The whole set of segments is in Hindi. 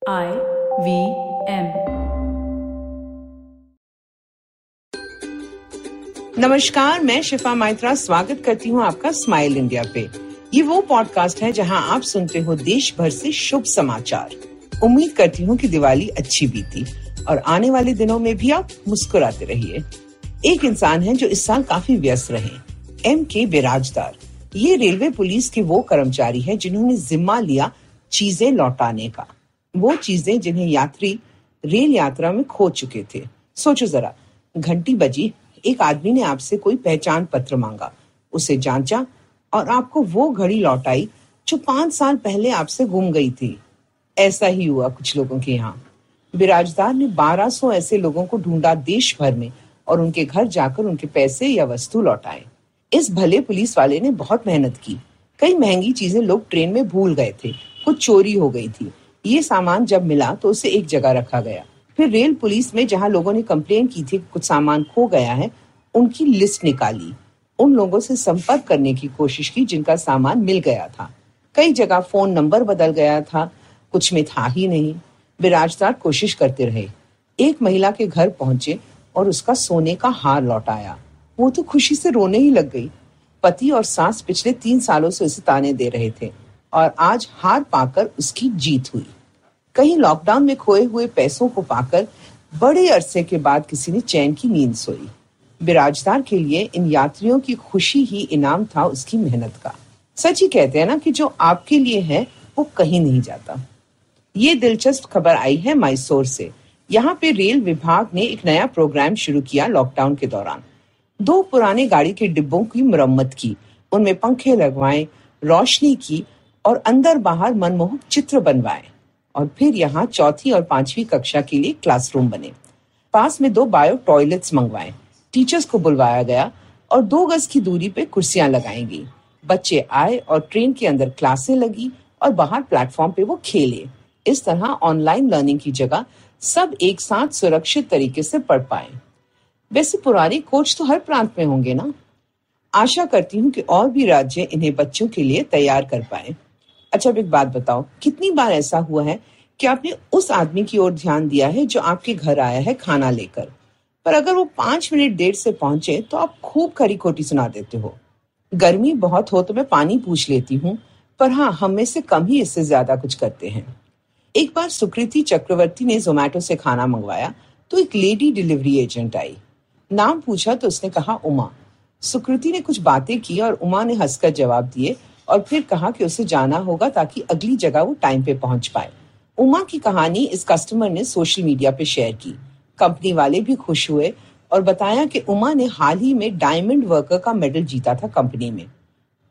I वी एम नमस्कार, मैं शिफा माइत्रा स्वागत करती हूँ आपका स्माइल इंडिया पे। ये वो पॉडकास्ट है जहाँ आप सुनते हो देश भर से शुभ समाचार। उम्मीद करती हूँ कि दिवाली अच्छी बीती और आने वाले दिनों में भी आप मुस्कुराते रहिए। एक इंसान है जो इस साल काफ़ी व्यस्त रहे एम के बिराजदार ये रेलवे पुलिस के वो कर्मचारी है जिन्होंने जिम्मा लिया चीज़ें लौटाने का। वो चीज़ें जिन्हें यात्री, रेल यात्रा में खो चुके थे। सोचो जरा, घंटी बजी, एक आदमी ने आपसे कोई पहचान पत्र मांगा। उसे जांचा और आपको वो घड़ी लौटाई जो पाँच साल पहले आपसे गुम गई थी। ऐसा ही हुआ कुछ लोगों के यहाँ। बिराजदार ने 1200 ऐसे लोगों को ढूंढा देश भर में और उनके घर जाकर उनके पैसे या वस्तु लौटाए इस भले पुलिस वाले ने बहुत मेहनत की। कई महँगी चीज़ें लोग ट्रेन में भूल गए थे। कुछ चोरी हो गई थी। ये सामान जब मिला तो उसे एक जगह रखा गया। फिर रेल पुलिस में जहाँ लोगों ने कंप्लेन की थी कुछ सामान खो गया है, उनकी लिस्ट निकाली। उन लोगों से संपर्क करने की कोशिश की जिनका सामान मिल गया था। कई जगह फ़ोन नंबर बदल गया था, कुछ में था ही नहीं। बिराजदार कोशिश करते रहे। एक महिला के घर पहुँचे और उसका सोने का हार लौटाया वो तो खुशी से रोने ही लग गई। पति और सास पिछले तीन सालों से उसे ताने दे रहे थे। और आज हार पाकर उसकी जीत हुई। कहीं लॉकडाउन में खोए हुए पैसों को पाकर बड़े अरसे के बाद किसी ने चैन की नींद सोई। बिराजदार के लिए इन यात्रियों की खुशी ही इनाम था उसकी मेहनत का। सच ही कहते हैं ना कि जो आपके लिए है, वो कहीं नहीं जाता। ये दिलचस्प खबर आई है मैसूर से। यहाँ पे रेल विभाग ने एक नया प्रोग्राम शुरू किया लॉकडाउन के दौरान। दो पुराने गाड़ी के डिब्बों की मरम्मत की। उनमें पंखे लगवाए, रोशनी की और अंदर बाहर मनमोहक चित्र बनवाए। और फिर यहाँ चौथी और पांचवी कक्षा के लिए क्लासरूम बने। पास में दो बायो टॉयलेट्स मंगवाए। टीचर्स को बुलवाया गया और दो गज की दूरी पे कुर्सियाँ लगाएँगी। बच्चे आए और ट्रेन के अंदर क्लासें लगी और बाहर प्लेटफॉर्म पे वो खेले। इस तरह ऑनलाइन लर्निंग की जगह सब एक साथ सुरक्षित तरीके से पढ़ पाए। वैसे पुराने कोच तो हर प्रांत में होंगे ना? आशा करती हूँ कि और भी राज्य इन्हें बच्चों के लिए तैयार कर पाए। अच्छा अब एक बात बताओ, कितनी बार ऐसा हुआ है कि आपने उस आदमी की ओर ध्यान दिया है जो आपके घर आया है खाना लेकर? पर अगर वो पाँच मिनट देर से पहुँचे तो आप खूब खरी खोटी सुना देते हो। गर्मी बहुत हो तो मैं पानी पूछ लेती हूँ, पर हाँ हम में से कम ही इससे ज़्यादा कुछ करते हैं। एक बार सुकृति चक्रवर्ती ने जोमेटो से खाना मंगवाया तो एक लेडी डिलीवरी एजेंट आई। नाम पूछा तो उसने कहा, उमा। सुकृति ने कुछ बातें की और उमा ने हंसकर जवाब दिए और फिर कहा कि उसे जाना होगा ताकि अगली जगह वो टाइम पे पहुँच पाए। उमा की कहानी इस कस्टमर ने सोशल मीडिया पे शेयर की। कंपनी वाले भी खुश हुए और बताया कि उमा ने हाल ही में डायमंड वर्कर का मेडल जीता था कंपनी में।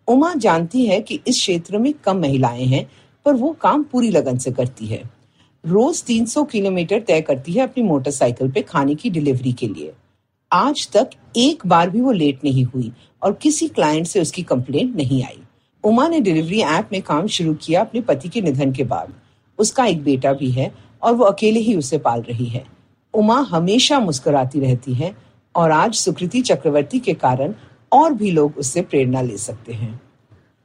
उमा जानती है कि इस क्षेत्र में कम महिलाएँ हैं, पर वो काम पूरी लगन से करती है। रोज 300 किलोमीटर तय करती है अपनी मोटरसाइकिल पे खाने की डिलीवरी के लिए। आज तक एक बार भी वो लेट नहीं हुई और किसी क्लाइंट से उसकी कंप्लेंट नहीं आई। उमा ने डिलीवरी ऐप में काम शुरू किया अपने पति के निधन के बाद। उसका एक बेटा भी है और वो अकेले ही उसे पाल रही है। उमा हमेशा मुस्कुराती रहती है और आज सुकृति चक्रवर्ती के कारण और भी लोग उससे प्रेरणा ले सकते हैं।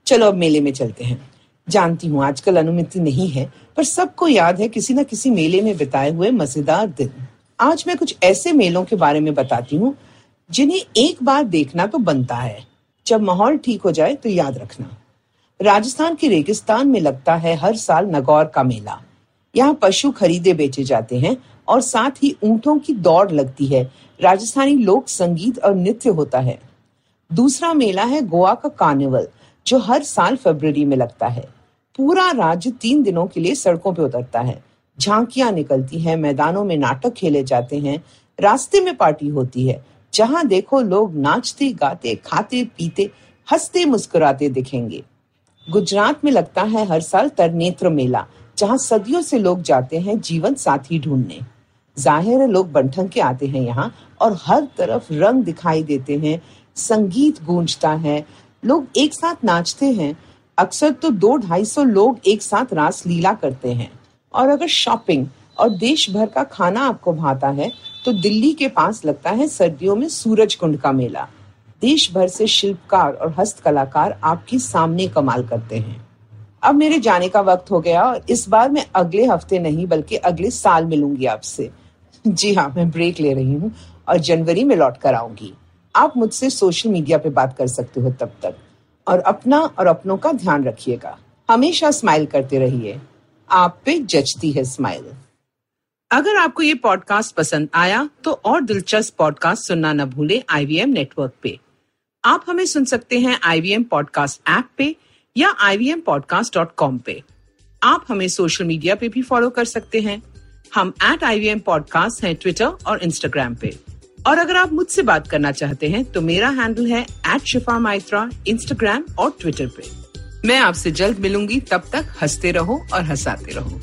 चलो अब मेले में चलते हैं। जानती हूँ आजकल अनुमति नहीं है, पर सबको याद है किसी न किसी मेले में बिताए हुए मज़ेदार दिन। आज मैं कुछ ऐसे मेलों के बारे में बताती हूँ, जिन्हें एक बार देखना तो बनता है। जब माहौल ठीक हो जाए तो याद रखना। राजस्थान के रेगिस्तान में लगता है हर साल नगौर का मेला। यहाँ पशु खरीदे बेचे जाते हैं और साथ ही ऊंटों की दौड़ लगती है। राजस्थानी लोक संगीत और नृत्य होता है। दूसरा मेला है गोवा का कार्निवल, जो हर साल फरवरी में लगता है। पूरा राज्य तीन दिनों के लिए सड़कों पर उतरता है। झांकियाँ निकलती हैं, मैदानों में नाटक खेले जाते हैं, रास्ते में पार्टी होती है, जहाँ देखो लोग नाचते, गाते, खाते, पीते, हँसते, मुस्कुराते दिखेंगे। गुजरात में लगता है हर साल तरनेत्र मेला, जहाँ सदियों से लोग जाते हैं जीवन साथी ढूँढने। ज़ाहिर है, लोग बंठन के आते हैं यहाँ और हर तरफ़ रंग दिखाई देते हैं, संगीत गूंजता है, लोग एक साथ नाचते हैं। अक्सर तो दो ढाई सौ लोग एक साथ रास लीला करते हैं। और अगर शॉपिंग और देश भर का खाना आपको भाता है तो दिल्ली के पास लगता है सर्दियों में सूरज कुंड का मेला। देश भर से शिल्पकार और हस्तकलाकार आपके सामने कमाल करते हैं। अब मेरे जाने का वक्त हो गया और इस बार मैं अगले हफ़्ते नहीं, बल्कि अगले साल मिलूँगी आपसे। जी हाँ मैं ब्रेक ले रही हूँ और जनवरी में लौट कर आऊँगी। आप मुझसे सोशल मीडिया पे बात कर सकते हो तब तक। और अपना और अपनों का ध्यान रखिएगा। हमेशा स्माइल करते रहिए। आप पे जचती है स्माइल। अगर आपको ये पॉडकास्ट पसंद आया तो और दिलचस्प पॉडकास्ट सुनना न भूले आईवीएम नेटवर्क पे। आप हमें सुन सकते हैं आईवीएम पॉडकास्ट ऐप पे या ivmpodcast.com पे। आप हमें सोशल मीडिया पे भी फॉलो कर सकते हैं। हम एट आई पॉडकास्ट हैं ट्विटर और इंस्टाग्राम पे। और अगर आप मुझसे बात करना चाहते हैं तो मेरा हैंडल है एट शिफा माइत्रा इंस्टाग्राम और ट्विटर पे। मैं आपसे जल्द मिलूँगी। तब तक हँसते रहो और हंसाते रहो।